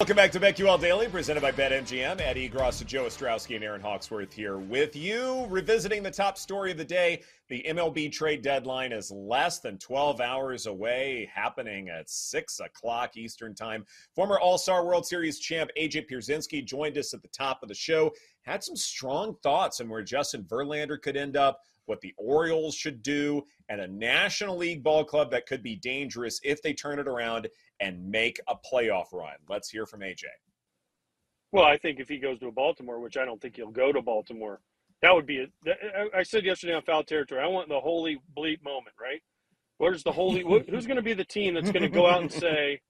Welcome back to BetQL Daily, presented by BetMGM. Ed Egros, Joe Ostrowski, and Erin Hawksworth here with you, revisiting the top story of the day. The MLB trade deadline is less than 12 hours away, happening at 6 o'clock Eastern Time. Former All Star World Series champ AJ Pierzynski joined us at the top of the show, had some strong thoughts on where Justin Verlander could end up, what the Orioles should do, and a National League ball club that could be dangerous if they turn it around and make a playoff run. Let's hear from AJ. Well, I think if he goes to Baltimore, which I don't think he'll go to Baltimore, that would be a. I said yesterday on foul territory. I want the holy bleep moment, right? Where's the holy? who's going to be the team that's going to go out and say,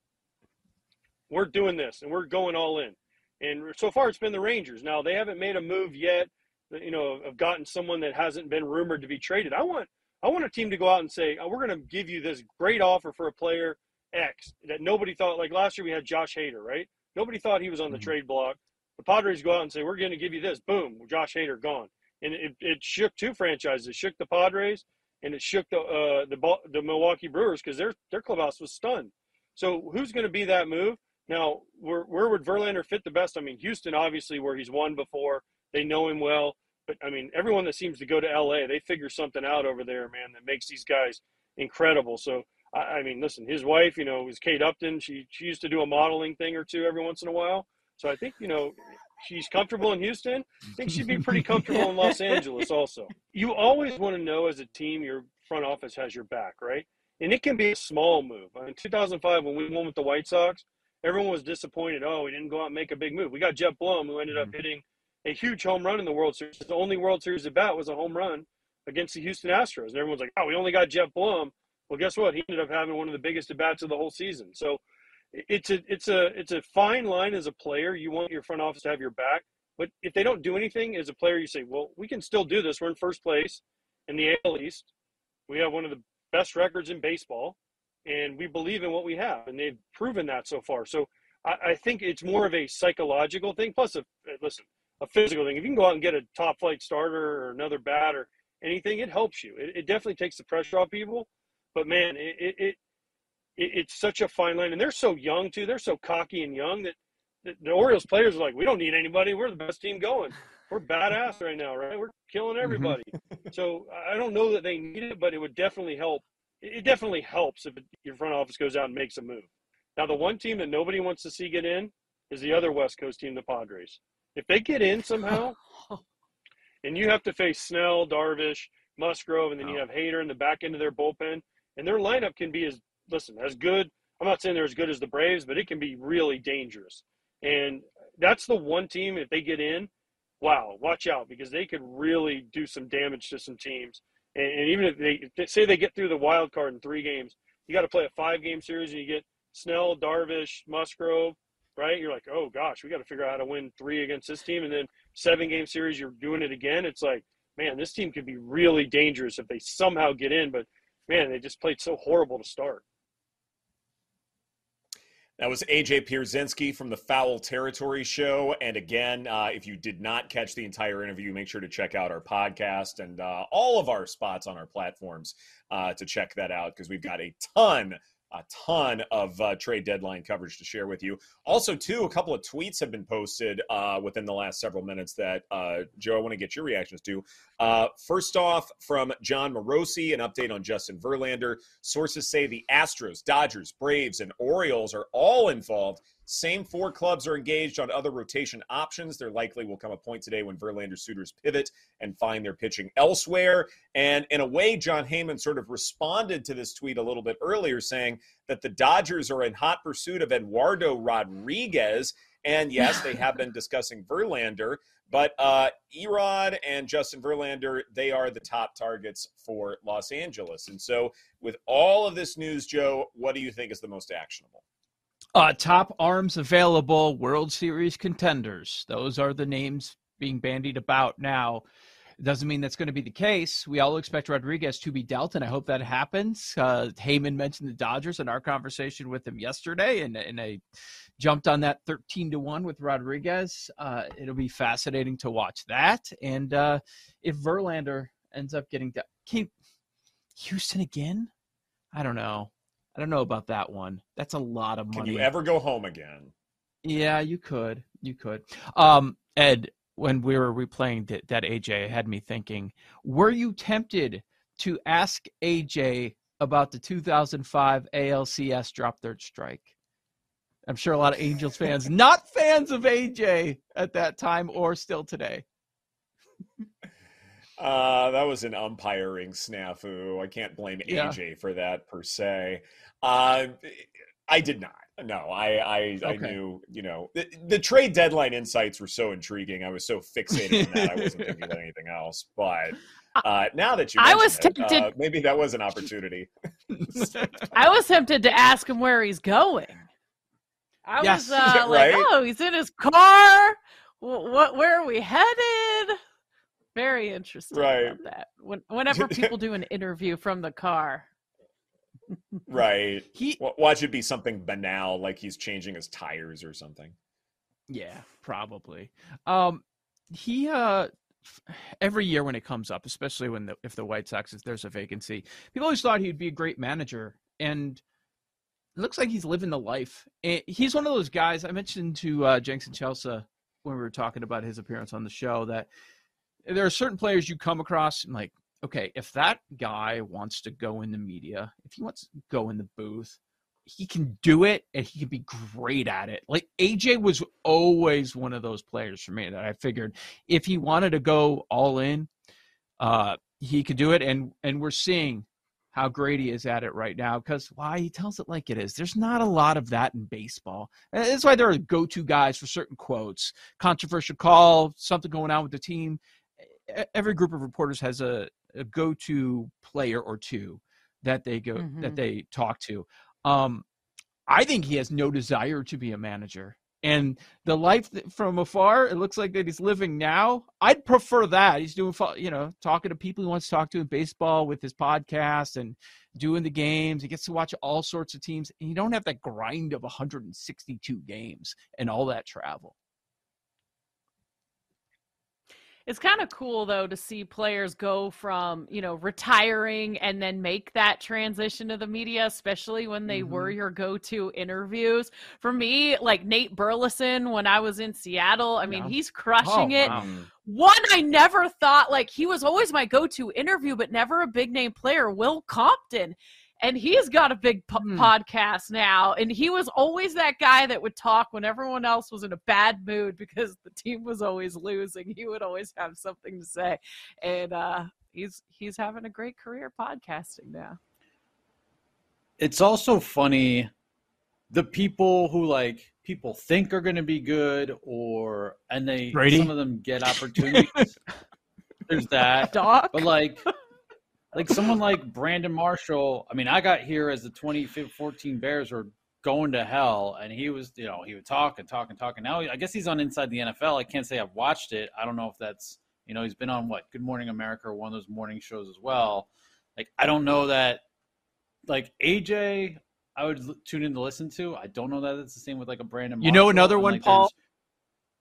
"We're doing this and we're going all in"? And so far, it's been the Rangers. Now they haven't made a move yet. You know, have gotten someone that hasn't been rumored to be traded. I want, I want a team to go out and say, oh, "We're going to give you this great offer for a player X that nobody thought." Like last year, we had Josh Hader, right? Nobody thought he was on the mm-hmm. trade block. The Padres go out and say, "We're going to give you this." Boom, Josh Hader gone and it, it shook two franchises. It shook the Padres and it shook the uh, the the Milwaukee Brewers because their their clubhouse was stunned. So who's going to be that move? Now, where where would Verlander fit the best? I mean, Houston, obviously, where he's won before, they know him well. But I mean, everyone that seems to go to LA, they figure something out over there, man, that makes these guys incredible. So I, I mean, listen, his wife, you know, was Kate Upton. She she used to do a modeling thing or two every once in a while. So I think you know she's comfortable in Houston. I think she'd be pretty comfortable in Los Angeles also. You always want to know as a team your front office has your back, right? And it can be a small move. In 2005, when we won with the White Sox, everyone was disappointed. Oh, we didn't go out and make a big move. We got Geoff Blum, who ended up mm-hmm. hitting a huge home run in the World Series. The only World Series at bat was a home run against the Houston Astros. And everyone's like, oh, we only got Geoff Blum. Well, guess what? He ended up having one of the biggest at bats of the whole season. So it's a it's a it's a fine line as a player. You want your front office to have your back, but if they don't do anything as a player, you say, well, we can still do this. We're in first place in the AL East. We have one of the best records in baseball, and we believe in what we have, and they've proven that so far. So I, I think it's more of a psychological thing. Plus, a, uh, listen, a physical thing. If you can go out and get a top flight starter or another bat or anything, it helps you. It, it definitely takes the pressure off people. But man, it, it it, it's such a fine line, and they're so young too. They're so cocky and young that the, the Orioles players are like, we don't need anybody. We're the best team going. We're badass right now, right? We're killing mm-hmm. everybody. so I don't know that they need it, but it would definitely help. It definitely helps if your front office goes out and makes a move. Now, the one team that nobody wants to see get in is the other West Coast team, the Padres. If they get in somehow, and you have to face Snell, Darvish, Musgrove, and then you have Hader in the back end of their bullpen, and their lineup can be as listen, as good. I'm not saying they're as good as the Braves, but it can be really dangerous. And that's the one team if they get in, wow, watch out because they could really do some damage to some teams. And, and even if they, if they, say they get through the wild card in three games, you got to play a five game series and you get Snell, Darvish, Musgrove, right? You're like, oh gosh, we got to figure out how to win three against this team, and then seven game series, you're doing it again. It's like, man, this team could be really dangerous if they somehow get in, but man, they just played so horrible to start. That was AJ Pierzynski from the Foul Territory Show. And again, uh, if you did not catch the entire interview, make sure to check out our podcast and uh, all of our spots on our platforms uh, to check that out because we've got a ton a ton of uh, trade deadline coverage to share with you. Also, too, a couple of tweets have been posted uh, within the last several minutes that uh, Joe, I want to get your reactions to. Uh, first off, from Jon Morosi, an update on Justin Verlander. Sources say the Astros, Dodgers, Braves, and Orioles are all involved same four clubs are engaged on other rotation options. There likely will come a point today when Verlander suitors pivot and find their pitching elsewhere. And in a way, Jon Heyman sort of responded to this tweet a little bit earlier, saying that the Dodgers are in hot pursuit of Eduardo Rodriguez. And yes, they have been discussing Verlander, but uh, Erod and Justin Verlander, they are the top targets for Los Angeles. And so, with all of this news, Joe, what do you think is the most actionable? Uh, top arms available, World Series contenders. Those are the names being bandied about now. Doesn't mean that's going to be the case. We all expect Rodriguez to be dealt, and I hope that happens. Uh, Heyman mentioned the Dodgers in our conversation with him yesterday, and, and I jumped on that 13 to 1 with Rodriguez. Uh, it'll be fascinating to watch that. And uh, if Verlander ends up getting dealt, Houston again? I don't know. I don't know about that one. That's a lot of money. Can you ever go home again? Yeah, you could. You could. Um, Ed, when we were replaying that, that AJ, had me thinking, were you tempted to ask AJ about the 2005 ALCS drop third strike? I'm sure a lot of Angels fans, not fans of AJ at that time or still today. Uh, that was an umpiring snafu. I can't blame AJ for that per se. Uh, I did not. No, I I, okay. I knew you know the, the, trade deadline insights were so intriguing. I was so fixated on that I wasn't thinking about anything else. But uh, now that you, I was it, tempted. Uh, maybe that was an opportunity. I was tempted to ask him where he's going. I yes. was uh, like, right? oh, he's in his car. What? Where are we headed? Very interesting. Right. That when, whenever people do an interview from the car, right. He watch it be something banal, like he's changing his tires or something. Yeah, probably. Um, he uh, every year when it comes up, especially when the, if the White Sox if there's a vacancy, people always thought he'd be a great manager, and it looks like he's living the life. And he's one of those guys I mentioned to uh, Jenks and Chelsea when we were talking about his appearance on the show that there are certain players you come across and like okay, if that guy wants to go in the media, if he wants to go in the booth, he can do it and he can be great at it. Like AJ was always one of those players for me that I figured if he wanted to go all in, uh, he could do it. And and we're seeing how great he is at it right now because why he tells it like it is. There's not a lot of that in baseball. And that's why there are go-to guys for certain quotes, controversial call, something going on with the team. Every group of reporters has a a go-to player or two that they go mm-hmm. that they talk to. Um, I think he has no desire to be a manager. And the life from afar, it looks like that he's living now. I'd prefer that. He's doing, you know, talking to people he wants to talk to in baseball with his podcast and doing the games. He gets to watch all sorts of teams. And you don't have that grind of 162 games and all that travel. It's kind of cool though to see players go from, you know, retiring and then make that transition to the media, especially when they mm-hmm. were your go-to interviews. For me, like Nate Burleson when I was in Seattle, I mean, yeah. he's crushing oh, it. Wow. One I never thought like he was always my go-to interview, but never a big name player. Will Compton and he's got a big po- hmm. podcast now and he was always that guy that would talk when everyone else was in a bad mood because the team was always losing he would always have something to say and uh he's he's having a great career podcasting now it's also funny the people who like people think are going to be good or and they Brady? some of them get opportunities there's that Doc? but like like someone like Brandon Marshall. I mean, I got here as the 2014 Bears were going to hell, and he was, you know, he would talk and talk and talk. And now I guess he's on Inside the NFL. I can't say I've watched it. I don't know if that's, you know, he's been on what Good Morning America or one of those morning shows as well. Like I don't know that, like AJ. I would tune in to listen to. I don't know that it's the same with like a Brandon. Marshall. You know another one, like, Paul?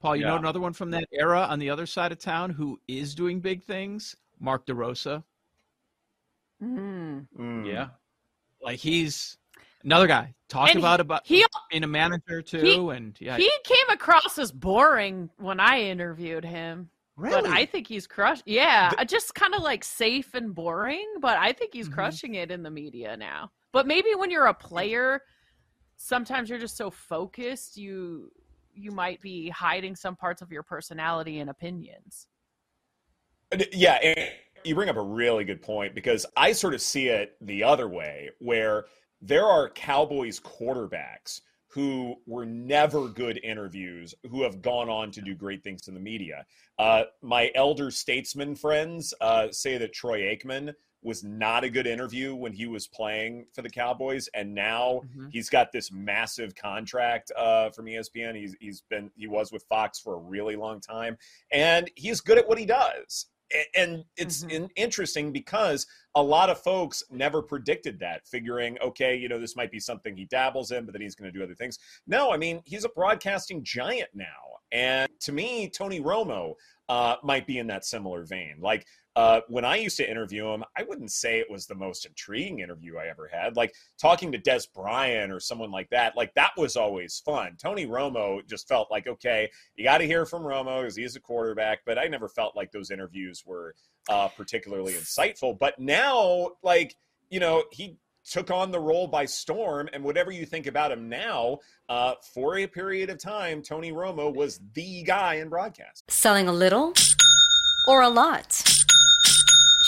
Paul, you know another one from that era on the other side of town who is doing big things? Mark DeRosa. Mm. Mm. Yeah. Like he's another guy. Talk And about about he- being a manager too, and yeah, He came across as boring when I interviewed him. really. But I think he's crushed. Yeah, uh, just kind of like safe and boring. But I think he's Mhm. crushing it in the media now. But maybe when you're a player, sometimes you're just so focused you you might be hiding some parts of your personality and opinions. Uh, Yeah, and you bring up a really good point because I sort of see it the other way, where there are Cowboys quarterbacks who were never good interviews who have gone on to do great things in the media. Uh, my elder statesman friends uh, say that Troy Aikman was not a good interview when he was playing for the Cowboys, and now Mhm. he's got this massive contract uh, from ESPN. He's he's been he was with Fox for a really long time, and he's good at what he does. And it's Mhm. in, interesting because a lot of folks never predicted that, figuring, okay, you know, this might be something he dabbles in, but then he's going to do other things. No, I mean, he's a broadcasting giant now. And to me, Tony Romo uh, might be in that similar vein. Like, uh, when I used to interview him, I wouldn't say it was the most intriguing interview I ever had. Like talking to Dez Bryant or someone like that, like that was always fun. Tony Romo just felt like, okay, you got to hear from Romo because he's a quarterback, but I never felt like those interviews were uh, particularly insightful. But now, like, you know, he took on the role by storm, and whatever you think about him now, uh, for a period of time, Tony Romo was the guy in broadcast. Selling a little or a lot?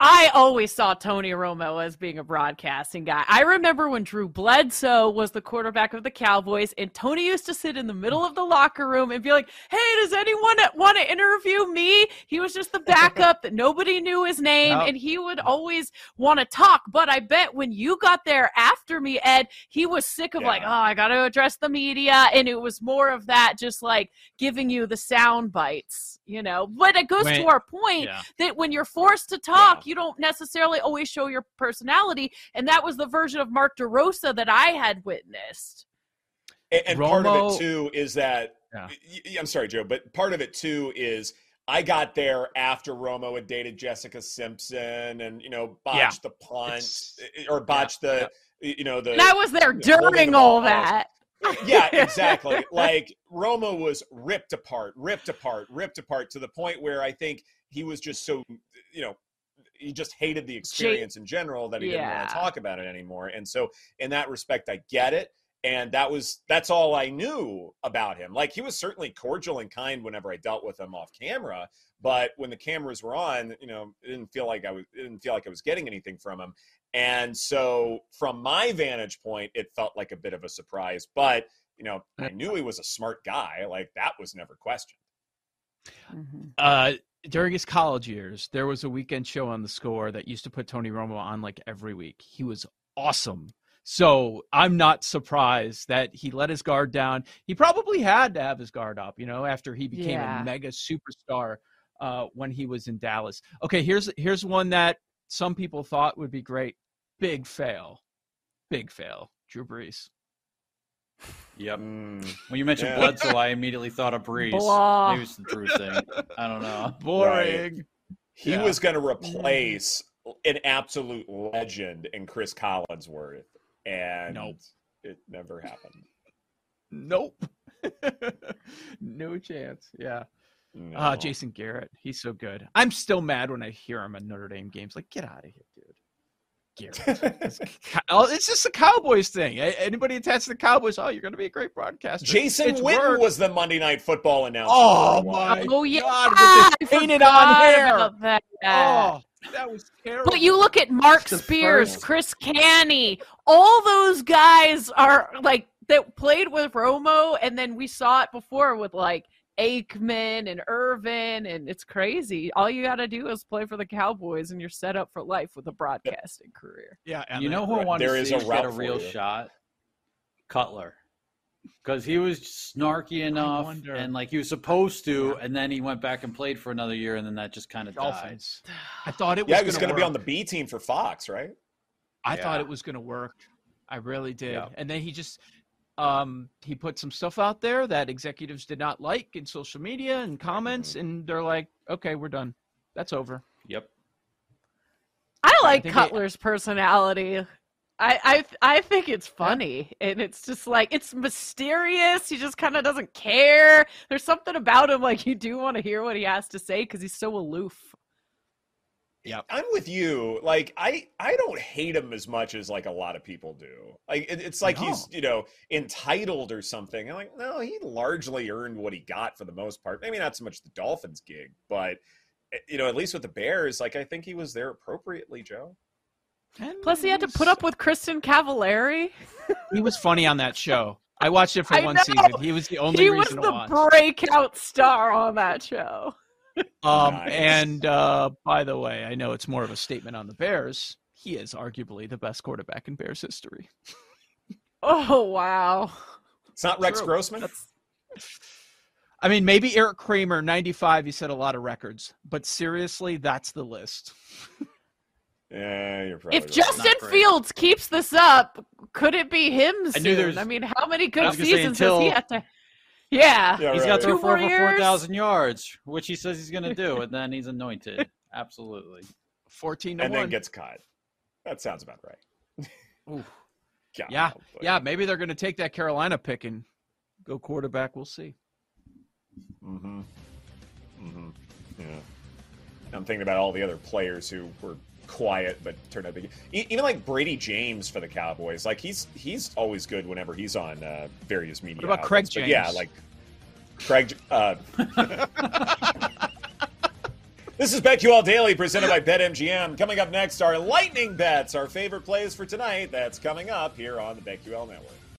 I always saw Tony Romo as being a broadcasting guy. I remember when Drew Bledsoe was the quarterback of the Cowboys, and Tony used to sit in the middle of the locker room and be like, Hey, does anyone want to interview me? He was just the backup that nobody knew his name, Yep. and he would always want to talk. But I bet when you got there after me, Ed, he was sick of like, Oh, I got to address the media. And it was more of that, just like giving you the sound bites, you know. But it goes to our point Yeah. that when you're forced to talk, Yeah. You don't necessarily always show your personality. And that was the version of Mark DeRosa that I had witnessed. And, and part of it too is that Yeah. y- y- I'm sorry, Joe, but part of it too is I got there after Romo had dated Jessica Simpson and you know botched the punt It's- eh, eh, or botched the you know the And I was there you during the all ball. that. yeah, exactly. like Romo was ripped apart, ripped apart, ripped apart to the point where I think he was just so, you know, he just hated the experience in general that he didn't want to talk about it anymore. And so, in that respect, I get it. And that was that's all I knew about him. Like he was certainly cordial and kind whenever I dealt with him off camera, but when the cameras were on, you know, it didn't feel like I was it didn't feel like I was getting anything from him. And so, from my vantage point, it felt like a bit of a surprise. But you know, I knew he was a smart guy. Like that was never questioned. Mhm. Uh, during his college years, there was a weekend show on the score that used to put Tony Romo on like every week. He was awesome. So I'm not surprised that he let his guard down. He probably had to have his guard up, you know, after he became Yeah. a mega superstar uh, when he was in Dallas. Okay, here's here's one that some people thought would be great. Big fail, big fail. Drew Brees. Yep. Mm. When you mentioned Yeah. Bledsoe, I immediately thought of Brees. Blah. Maybe it's the Drew thing. I don't know. Boring. He Yeah. was going to replace an absolute legend in Cris Collinsworth, and Nope. it never happened. Nope. no chance. Yeah. No. Ah, Jason Garrett. He's so good. I'm still mad when I hear him at Notre Dame games. Like, get out of here, dude. Garrett. It's, co- oh, it's just a Cowboys thing. Anybody attached to the Cowboys, oh, you're going to be a great broadcaster. Jason It's Witten worked. was the Monday Night Football announcer. Oh, for a while. my Oh yeah, God, with I painted on hair. about that. Oh, that was terrible. But you look at Mark Spears, first- Chris Canty, all those guys are like that played with Romo, and then we saw it before with like Aikman and Irvin, and it's crazy. All you got to do is play for the Cowboys, and you're set up for life with a broadcasting career. Yeah, and you know who I want to see a get a real you. shot? Cutler. Because he was snarky enough and like he was supposed to, and then he went back and played for another year, and then that just kind of died. I thought it was Yeah, he was going going to to be on the B team for Fox, right? I thought it was going to work. I really did. Yeah. And then he just um he put some stuff out there that executives did not like in social media and comments Mm-hmm. and they're like, "Okay, we're done. That's over." Yep. I like think it- Cutler's personality. I, I I think it's funny, and it's just like it's mysterious. He just kind of doesn't care. There's something about him like you do want to hear what he has to say because he's so aloof. Yep. I'm with you. Like I, I don't hate him as much as like a lot of people do. Like it, it's like he's you know entitled or something. I'm like, no, he largely earned what he got for the most part. Maybe not so much the Dolphins gig, but eh, you know, at least with the Bears, like I think he was there appropriately, Joe. And Plus, he had to put up with Kristin Cavallari. He was funny on that show. I watched it for I one know. season. He was the only he was the to watch. breakout star on that show. Um, Nice. and uh, by the way, I know it's more of a statement on the Bears. He is arguably the best quarterback in Bears history. Oh wow! It's not Rex True. Grossman. That's I mean, maybe Erik Kramer, 95, he set a lot of records, but seriously, that's the list. Yeah, you're probably if right. Justin Fields keeps this up, could it be him I soon? knew there was- I mean, how many good was gonna say seasons has he until- had to? Yeah. Yeah, He's right. got to throw Two for over 4,000 yards, which he says he's going to do, and then he's anointed. Absolutely. 14 to and 1. then gets cut. That sounds about right. Ooh. God, Yeah, but- yeah, maybe they're going to take that Carolina pick and go quarterback. We'll see. Mm-hmm. Mm-hmm. Yeah. I'm thinking about all the other players who were quiet but turned out big. Even like Brady James for the Cowboys, like he's he's always good whenever he's on uh, various media. What about Craig outlets. But yeah, like Craig. Uh, this is BetQL Daily presented by BetMGM. Coming up next are lightning bets, our favorite plays for tonight. That's coming up here on the BetQL Network.